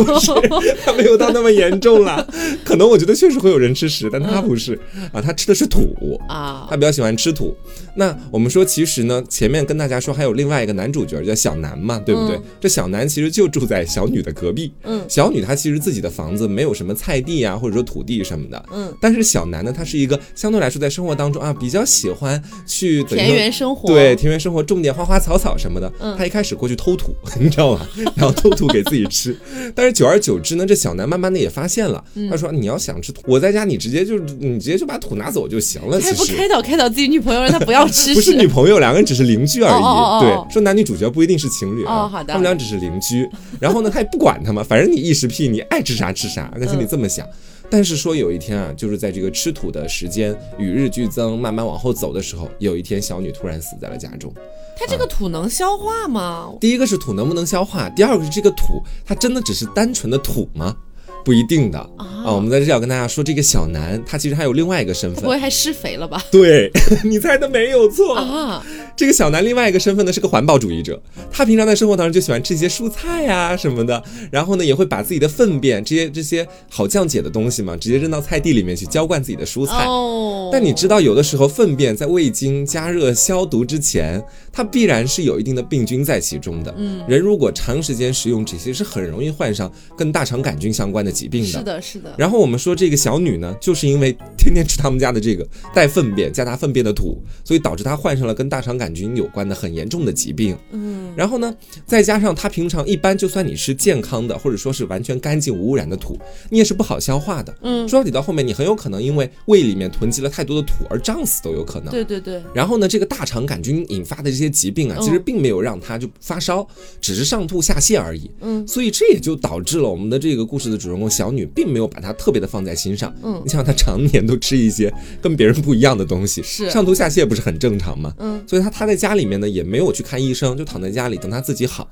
不是，他没有到那么严重了。可能我觉得确实会有人吃屎，但他不是啊，他吃的是土啊，他比较喜欢吃土。那我们说，其实呢，前面跟大家说还有另外一个男主角叫小南嘛，对不对？这小南其实就住在小女的隔壁。嗯，小女她其实自己的房子没有什么菜地啊，或者说土地什么的。嗯，但是小南呢，他是一个相对来说在生活当中啊比较喜欢去田园生活，对田园生活种点花花草草什么的。嗯，他一开始过去偷土，你知道吗？然后偷土给自己吃。但是久而久之呢，这小南慢慢的也发现了，他说你要想吃土，我在家你直接就你直接就把土拿走就行了。他不开导开导自己女朋友，让他不要 吃。不是女朋友，两个人只是邻居而已。对，说男女主角不一定是情侣啊。好的，他们俩只是邻居。然后呢，他也不管他嘛，反正你异食癖，你爱吃啥吃啥，他心里这么想。但是说有一天啊，就是在这个吃土的时间与日俱增，慢慢往后走的时候，有一天小女突然死在了家中。它这个土能消化吗？第一个是土能不能消化，第二个是这个土，它真的只是单纯的土吗？不一定的啊。我们在这要跟大家说，这个小南他其实还有另外一个身份，不会还施肥了吧？对，你猜的没有错啊。这个小南另外一个身份呢是个环保主义者，他平常在生活当中就喜欢吃一些蔬菜呀什么的，然后呢也会把自己的粪便这些这些好降解的东西嘛，直接扔到菜地里面去浇灌自己的蔬菜。哦。但你知道有的时候粪便在未经加热消毒之前，它必然是有一定的病菌在其中的。嗯。人如果长时间食用这些，是很容易患上跟大肠杆菌相关的疾病的。是的，是的。然后我们说这个小女呢，就是因为天天吃他们家的这个带粪便加大粪便的土，所以导致她患上了跟大肠杆。菌有关的很严重的疾病，嗯，然后呢，再加上她平常一般，就算你吃健康的，或者说是完全干净无污染的土，你也是不好消化的，嗯，说到底到后面，你很有可能因为胃里面囤积了太多的土而胀死都有可能，对对对。然后呢，这个大肠杆菌引发的这些疾病啊，其实并没有让他就发烧，只是上吐下泻而已，嗯，所以这也就导致了我们的这个故事的主人公小女并没有把它特别的放在心上，嗯，你想她常年都吃一些跟别人不一样的东西，是上吐下泻不是很正常吗？嗯，所以她。她在家里面呢，也没有去看医生，就躺在家里等她自己好。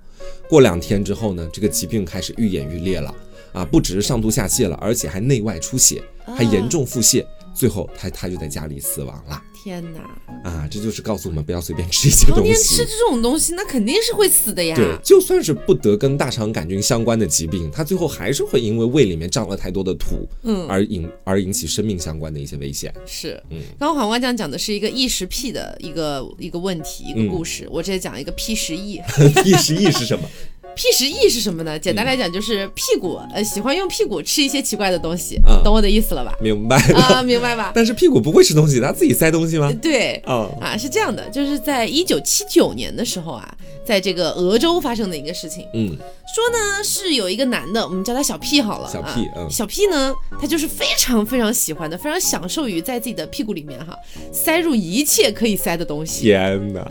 过两天之后呢，这个疾病开始愈演愈烈了啊，不只是上吐下泻了，而且还内外出血，还严重腹泻，最后他他就在家里死亡了。天哪！啊，这就是告诉我们不要随便吃一些东西。天吃这种东西，那肯定是会死的呀。对，就算是不得跟大肠杆菌相关的疾病，它最后还是会因为胃里面胀了太多的土，嗯，而引而引起生命相关的一些危险。是，嗯。刚刚黄瓜酱讲的是一个异食癖的一个一个问题，一个故事。我直接讲一个 屁食异。屁食异是什么？屁食异是什么呢？简单来讲就是屁股，呃，喜欢用屁股吃一些奇怪的东西，懂我的意思了吧？明白啊，明白吧？但是屁股不会吃东西，它自己塞东西吗？对，啊啊，是这样的，就是在一九七九年的时候啊，在这个俄州发生的一个事情，嗯，说呢是有一个男的，我们叫他小屁好了，小屁，嗯，小屁呢，他就是非常非常喜欢的，非常享受于在自己的屁股里面哈塞入一切可以塞的东西。天哪！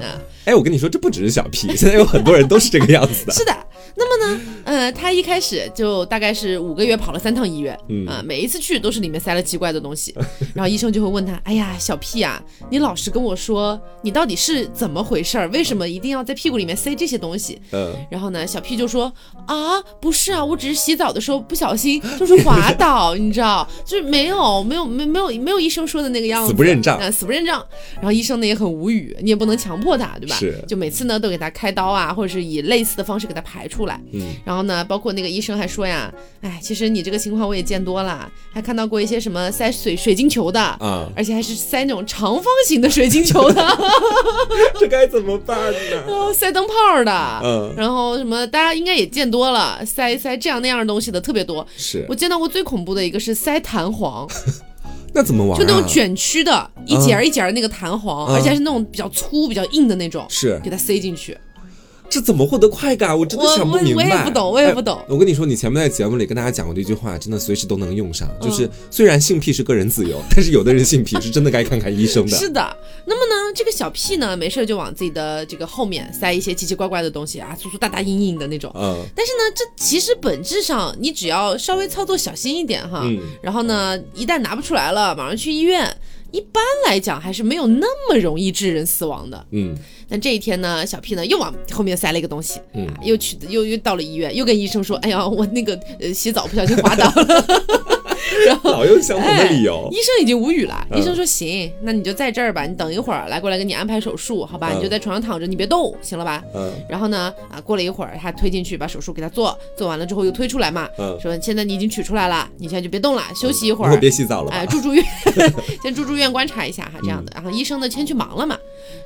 哎，我跟你说，这不只是小 P，，现在有很多人都是这个样子的。是的。那么呢，呃，他一开始就大概是五个月跑了三趟医院，啊，每一次去都是里面塞了奇怪的东西，然后医生就会问他，哎呀，小 P 啊，你老实跟我说，你到底是怎么回事儿？为什么一定要在屁股里面塞这些东西？嗯，然后呢，小 P 就说，啊，不是啊，我只是洗澡的时候不小心 就是滑倒，你知道，就是没有没有没没有没有医生说的那个样子，死不认账啊，死不认账。然后医生呢也很无语，你也不能强迫他，对吧？是，就每次呢都给他开刀啊，或者是以类似的方式给他排出来。嗯，然后呢，包括那个医生还说呀，哎，其实你这个情况我也见多了，还看到过一些什么塞水水晶球的啊，而且还是塞那种长方形的水晶球的，这该怎么办呢？塞灯泡的，嗯，然后什么大家应该也见多了，塞塞这样那样的东西的特别多。是我见到过最恐怖的一个是塞弹簧。那怎么玩？就那种卷曲的，一节儿一节儿那个弹簧，而且还是那种比较粗、比较硬的那种，是给它塞进去。这怎么获得快感？我真的想不明白。我也不懂，我也不懂。我跟你说，你前面在节目里跟大家讲过的一句话，真的随时都能用上。就是虽然性癖是个人自由，但是有的人性癖是真的该看看医生的。是的。那么呢，这个小屁呢，没事就往自己的这个后面塞一些奇奇怪怪的东西啊，粗粗大大硬硬的那种。嗯。但是呢，这其实本质上你只要稍微操作小心一点哈，然后呢，一旦拿不出来了，马上去医院。一般来讲还是没有那么容易致人死亡的。嗯，但这一天呢，小 P 呢又往后面塞了一个东西，嗯，又去又又到了医院，又跟医生说：“哎呀，我那个呃洗澡不小心滑倒了。”然后老用相同的理由，医生已经无语了。医生说：“行，那你就在这儿吧，你等一会儿来过来给你安排手术，好吧？你就在床上躺着，你别动，行了吧？”嗯。然后呢，啊，过了一会儿，他推进去把手术给他做，做完了之后又推出来嘛，嗯说：“现在你已经取出来了，你现在就别动了，休息一会儿，别洗澡了，哎，住住院，先住住院观察一下哈，这样的。然后医生呢先去忙了嘛。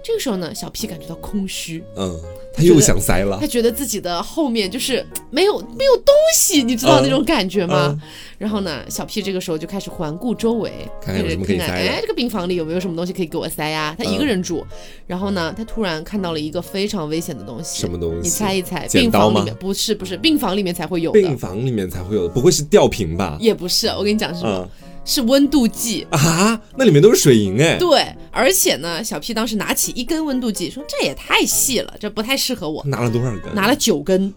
这个时候呢，小 P 感觉到空虚，嗯，他又想塞了，他觉得自己的后面就是没有没有东西，你知道那种感觉吗？然后呢，小 P 这个时候就开始环顾周围，看看有什么可以塞。哎，这个病房里有没有什么东西可以给我塞呀？他一个人住，然后呢，他突然看到了一个非常危险的东西。什么东西？你猜一猜？病房里面不是不是，病房里面才会有。病房里面才会有，不会是吊瓶吧？也不是，我跟你讲是什么？是温度计啊！那里面都是水银哎。对，而且呢，小 P 当时拿起一根温度计，说这也太细了，这不太适合我。拿了多少根？拿了九根。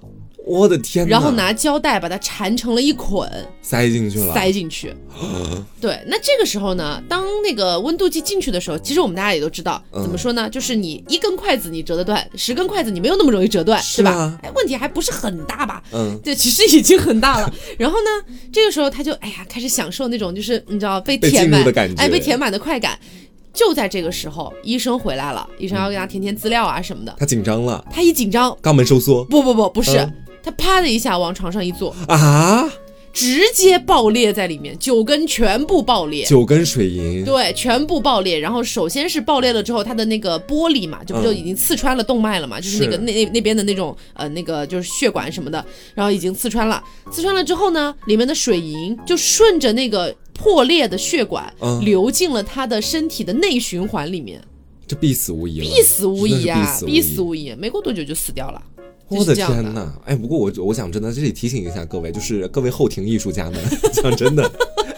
我的天！然后拿胶带把它缠成了一捆，塞进去了。塞进去。对，那这个时候呢，当那个温度计进去的时候，其实我们大家也都知道，怎么说呢？就是你一根筷子你折得断，十根筷子你没有那么容易折断，是吧？哎，问题还不是很大吧？嗯，对，其实已经很大了。然后呢，这个时候他就哎呀，开始享受那种就是你知道被填满的感觉，哎，被填满的快感。就在这个时候，医生回来了，医生要给他填填资料啊什么的。他紧张了，他一紧张，肛门收缩。不不不，不是。他啪的一下往床上一坐啊，直接爆裂在里面，九根全部爆裂，九根水银，对，全部爆裂。然后首先是爆裂了之后，它的那个玻璃嘛，就不就已经刺穿了动脉了嘛，就是那个那那那边的那种呃那个就是血管什么的，然后已经刺穿了。刺穿了之后呢，里面的水银就顺着那个破裂的血管流进了他的身体的内循环里面，这必死无疑，必死无疑啊，必死无疑，没过多久就死掉了。我的天呐！哎，不过我我想真的这里提醒一下各位，就是各位后庭艺术家们，讲真的。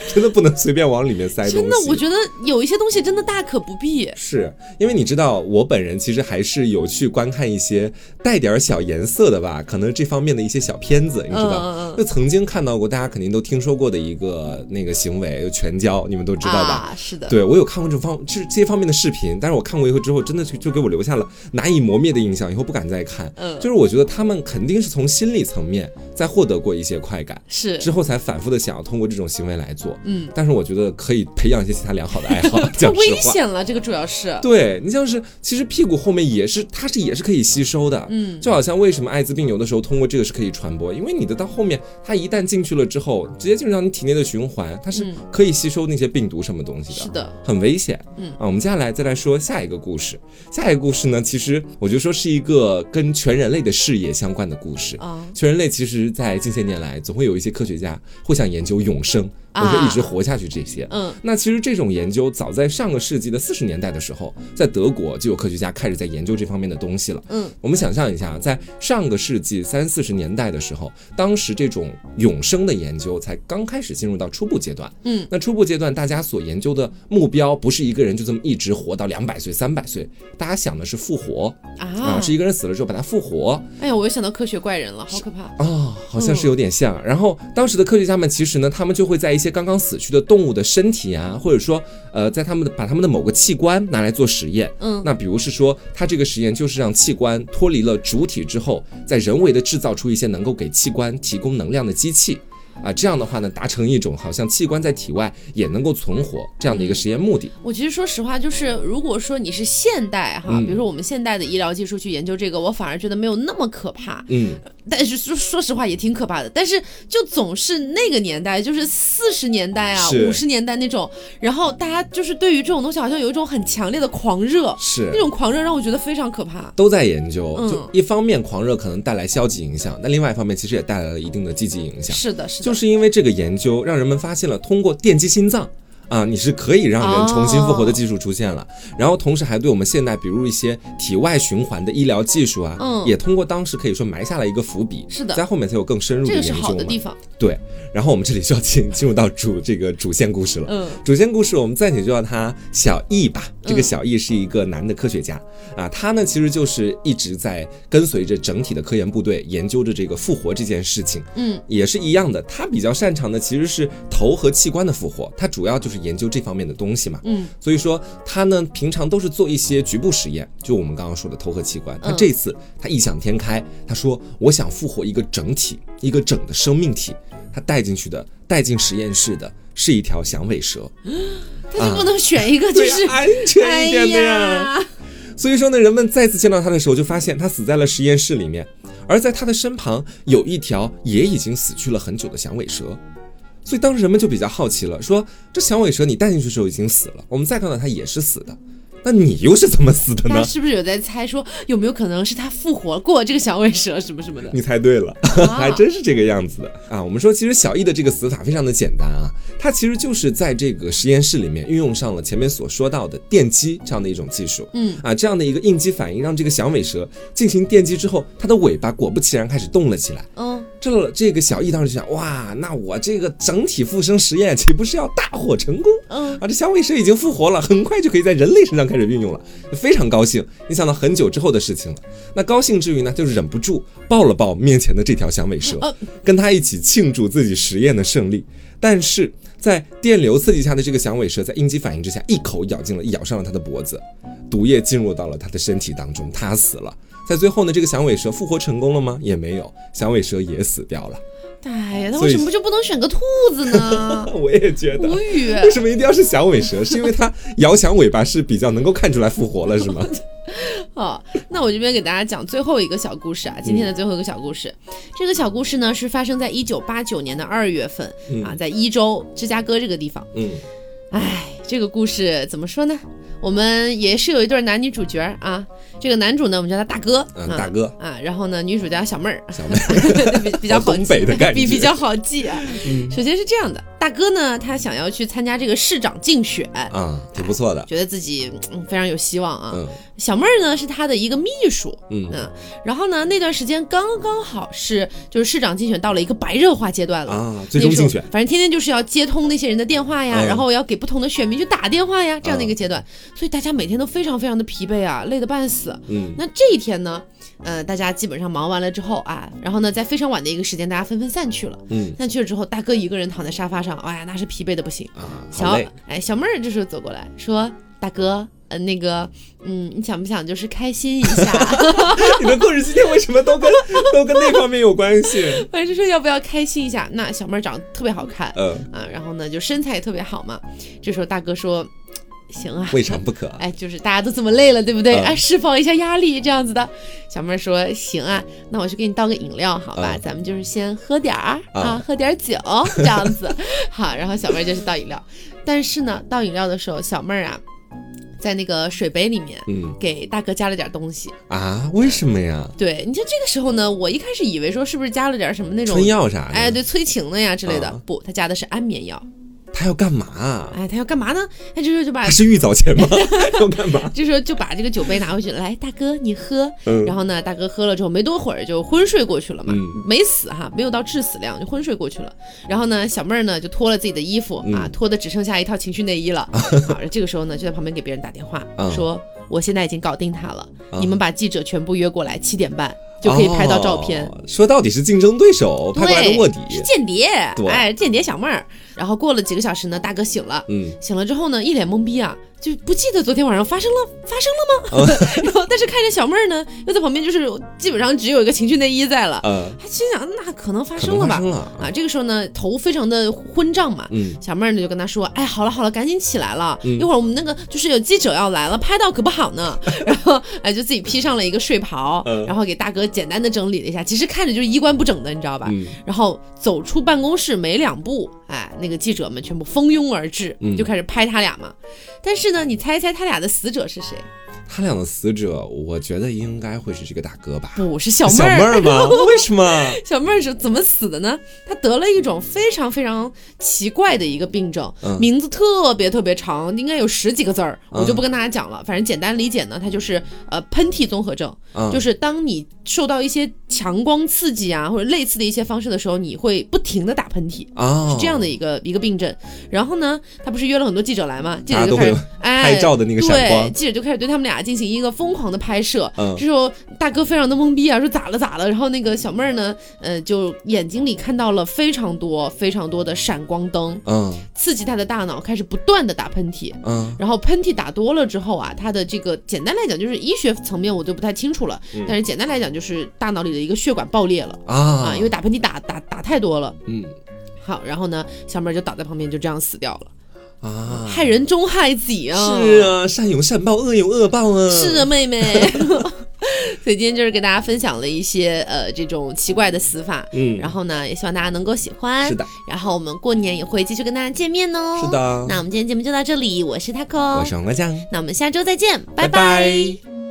真的不能随便往里面塞东西。真的，我觉得有一些东西真的大可不必。是因为你知道，我本人其实还是有去观看一些带点小颜色的吧，可能这方面的一些小片子，你知道？就曾经看到过，大家肯定都听说过的一个那个行为，全交，你们都知道吧？是的。对我有看过这方这这些方面的视频，但是我看过以后之后，真的就就给我留下了难以磨灭的印象，以后不敢再看。嗯。就是我觉得他们肯定是从心理层面在获得过一些快感，是之后才反复的想要通过这种行为来做。嗯，但是我觉得可以培养一些其他良好的爱好。太危险了，这个主要是。对你像是，其实屁股后面也是，它是也是可以吸收的。嗯，就好像为什么艾滋病有的时候通过这个是可以传播，因为你的到后面，它一旦进去了之后，直接进入到你体内的循环，它是可以吸收那些病毒什么东西的。是的，很危险。嗯啊，我们接下来再来说下一个故事。下一个故事呢，其实我就说是一个跟全人类的视野相关的故事啊。全人类其实，在近些年来，总会有一些科学家会想研究永生。或者说一直活下去这些。嗯，那其实这种研究早在上个世纪的四十年代的时候，在德国就有科学家开始在研究这方面的东西了。嗯，我们想象一下，在上个世纪三四十年代的时候，当时这种永生的研究才刚开始进入到初步阶段。嗯，那初步阶段大家所研究的目标不是一个人就这么一直活到两百岁、三百岁，大家想的是复活啊，是一个人死了之后把他复活。哎呀，我又想到科学怪人了，好可怕啊，好像是有点像。然后当时的科学家们其实呢，他们就会在一些刚刚死去的动物的身体啊，或者说呃，在他们的把他们的某个器官拿来做实验。嗯，那比如是说，他这个实验就是让器官脱离了主体之后，在人为的制造出一些能够给器官提供能量的机器。啊，这样的话呢，达成一种好像器官在体外也能够存活这样的一个实验目的。我其实说实话，就是如果说你是现代哈，比如说我们现代的医疗技术去研究这个，我反而觉得没有那么可怕。嗯，但是说说实话也挺可怕的。但是就总是那个年代，就是四十年代啊、五十年代那种，然后大家就是对于这种东西好像有一种很强烈的狂热，是那种狂热让我觉得非常可怕。都在研究，就一方面狂热可能带来消极影响，那另外一方面其实也带来了一定的积极影响。是的，是的。就是因为这个研究，让人们发现了通过电击心脏。啊，你是可以让人重新复活的技术出现了，然后同时还对我们现代，比如一些体外循环的医疗技术啊，嗯，也通过当时可以说埋下了一个伏笔。是的，在后面才有更深入的研究。这个是好的地方。对，然后我们这里就要进进入到主这个主线故事了。嗯，主线故事我们暂且就叫他小易吧。这个小易是一个男的科学家啊，他呢其实就是一直在跟随着整体的科研部队研究着这个复活这件事情。嗯，也是一样的，他比较擅长的其实是头和器官的复活，他主要就是。研究这方面的东西嘛，嗯，所以说他呢平常都是做一些局部实验，就我们刚刚说的头和器官。他这次他异想天开，他说我想复活一个整体，一个整的生命体。他带进去的，带进实验室的是一条响尾蛇。他就不能选一个就是安全一点的呀？所以说呢，人们再次见到他的时候，就发现他死在了实验室里面，而在他的身旁有一条也已经死去了很久的响尾蛇。所以当时人们就比较好奇了，说这响尾蛇你带进去的时候已经死了，我们再看到它也是死的。那你又是怎么死的呢？是不是有在猜说有没有可能是它复活过这个响尾蛇什么什么的？你猜对了，还真是这个样子的啊！我们说其实小易的这个死法非常的简单啊，它其实就是在这个实验室里面运用上了前面所说到的电击这样的一种技术，嗯啊这样的一个应激反应，让这个响尾蛇进行电击之后，它的尾巴果不其然开始动了起来。嗯，这这个小易当时就想，哇，那我这个整体复生实验岂不是要大获成功？嗯啊，这响尾蛇已经复活了，很快就可以在人类身上。开始运用了，非常高兴。你想到很久之后的事情了，那高兴之余呢，就忍不住抱了抱面前的这条响尾蛇，跟他一起庆祝自己实验的胜利。但是在电流刺激下的这个响尾蛇，在应激反应之下，一口咬进了，咬上了他的脖子，毒液进入到了他的身体当中，他死了。在最后呢，这个响尾蛇复活成功了吗？也没有，响尾蛇也死掉了。哎呀，那为什么就不能选个兔子呢？我也觉得无语。为什么一定要是响尾蛇？是因为它摇响尾巴是比较能够看出来复活了，是吗？好，那我这边给大家讲最后一个小故事啊，今天的最后一个小故事。这个小故事呢是发生在一九八九年的二月份啊，在伊州芝加哥这个地方。嗯，哎，这个故事怎么说呢？我们也是有一对男女主角啊。这个男主呢，我们叫他大哥，嗯，大哥啊，然后呢，女主叫小妹儿，小妹儿 比比较好记，比比较好记啊。首先是这样的，大哥呢，他想要去参加这个市长竞选。啊，挺不错的，觉得自己非常有希望啊。小妹儿呢是他的一个秘书，嗯，然后呢那段时间刚刚好是就是市长竞选到了一个白热化阶段了。啊，最终竞选，反正天天就是要接通那些人的电话呀，然后要给不同的选民去打电话呀，这样的一个阶段，所以大家每天都非常非常的疲惫啊，累得半死。嗯，那这一天呢，呃，大家基本上忙完了之后啊，然后呢，在非常晚的一个时间，大家纷纷散去了。嗯，散去了之后，大哥一个人躺在沙发上，哎呀，那是疲惫的不行啊。小哎，小妹儿这时候走过来说：“大哥，呃，那个，嗯，你想不想就是开心一下？你的故事今天为什么都跟 都跟那方面有关系？反正就说要不要开心一下？那小妹儿长得特别好看，嗯啊，然后呢，就身材也特别好嘛。这时候大哥说。”行啊，未尝不可。哎，就是大家都这么累了，对不对？哎，释放一下压力，这样子的。小妹儿说行啊，那我去给你倒个饮料，好吧？咱们就是先喝点儿啊，喝点酒，这样子。好，然后小妹儿就去倒饮料，但是呢，倒饮料的时候，小妹儿啊，在那个水杯里面，嗯，给大哥加了点东西啊？为什么呀？对，你像这个时候呢，我一开始以为说是不是加了点什么那种春药啥？哎，对，催情的呀之类的。不，他加的是安眠药。他要干嘛？哎，他要干嘛呢？他就说就把是玉藻前吗？要干嘛？就说就把这个酒杯拿回去，来，大哥你喝。然后呢，大哥喝了之后没多会儿就昏睡过去了嘛，没死哈，没有到致死量，就昏睡过去了。然后呢，小妹儿呢就脱了自己的衣服啊，脱的只剩下一套情趣内衣了。好，这个时候呢就在旁边给别人打电话，说我现在已经搞定他了，你们把记者全部约过来，七点半。就可以拍到照片，说到底是竞争对手，拍过来的卧底是间谍，哎，间谍小妹儿。然后过了几个小时呢，大哥醒了，嗯，醒了之后呢，一脸懵逼啊。就不记得昨天晚上发生了发生了吗？然后但是看着小妹儿呢，又在旁边，就是基本上只有一个情趣内衣在了。嗯，他心想那可能发生了吧？啊，这个时候呢，头非常的昏胀嘛。嗯，小妹儿呢就跟他说：“哎，好了好了，赶紧起来了，一会儿我们那个就是有记者要来了，拍到可不好呢。”然后哎，就自己披上了一个睡袍，然后给大哥简单的整理了一下，其实看着就是衣冠不整的，你知道吧？然后走出办公室没两步，哎，那个记者们全部蜂拥而至，就开始拍他俩嘛。但是呢，你猜一猜他俩的死者是谁？他俩的死者，我觉得应该会是这个大哥吧？不是小妹儿吗？为什么？小妹儿是怎么死的呢？她得了一种非常非常奇怪的一个病症，名字特别特别长，应该有十几个字儿，我就不跟大家讲了。反正简单理解呢，它就是呃喷嚏综合症，就是当你受到一些强光刺激啊，或者类似的一些方式的时候，你会不停的打喷嚏啊，是这样的一个一个病症。然后呢，他不是约了很多记者来吗？记者就开始哎拍照的那个闪光，记者就开始对他们俩。进行一个疯狂的拍摄，这时候大哥非常的懵逼啊，说咋了咋了？然后那个小妹儿呢，呃，就眼睛里看到了非常多非常多的闪光灯，嗯，刺激他的大脑，开始不断的打喷嚏，嗯，然后喷嚏打多了之后啊，他的这个简单来讲就是医学层面我就不太清楚了，但是简单来讲就是大脑里的一个血管爆裂了啊啊，因为打喷嚏打打打太多了，嗯，好，然后呢，小妹儿就倒在旁边，就这样死掉了。啊，害人终害己啊！是啊，善有善报，恶有恶报啊！是啊，妹妹。所以今天就是给大家分享了一些呃这种奇怪的死法，嗯，然后呢，也希望大家能够喜欢。是的，然后我们过年也会继续跟大家见面哦。是的，那我们今天节目就到这里，我是 taco，我是黄瓜酱，那我们下周再见，拜拜。